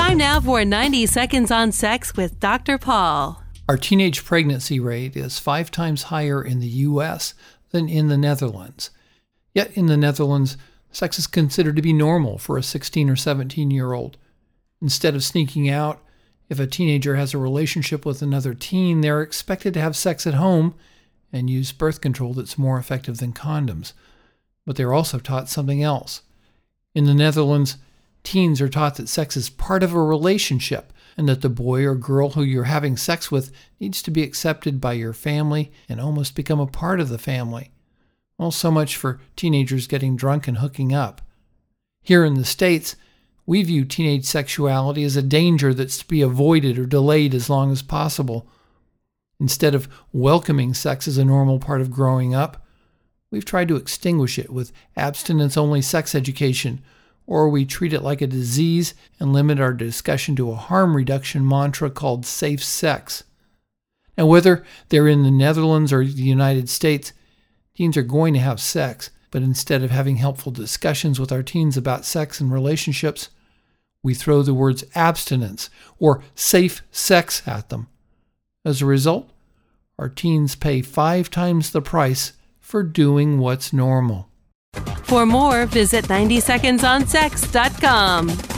Time now for 90 Seconds on Sex with Dr. Paul. Our teenage pregnancy rate is five times higher in the US than in the Netherlands. Yet in the Netherlands, sex is considered to be normal for a 16 or 17 year old. Instead of sneaking out, if a teenager has a relationship with another teen, they're expected to have sex at home and use birth control that's more effective than condoms. But they're also taught something else. In the Netherlands, teens are taught that sex is part of a relationship and that the boy or girl who you're having sex with needs to be accepted by your family and almost become a part of the family. Well, so much for teenagers getting drunk and hooking up. Here in the States, we view teenage sexuality as a danger that's to be avoided or delayed as long as possible. Instead of welcoming sex as a normal part of growing up, we've tried to extinguish it with abstinence only sex education or we treat it like a disease and limit our discussion to a harm reduction mantra called safe sex. Now, whether they're in the Netherlands or the United States, teens are going to have sex, but instead of having helpful discussions with our teens about sex and relationships, we throw the words abstinence or safe sex at them. As a result, our teens pay five times the price for doing what's normal. For more, visit 90secondsonsex.com.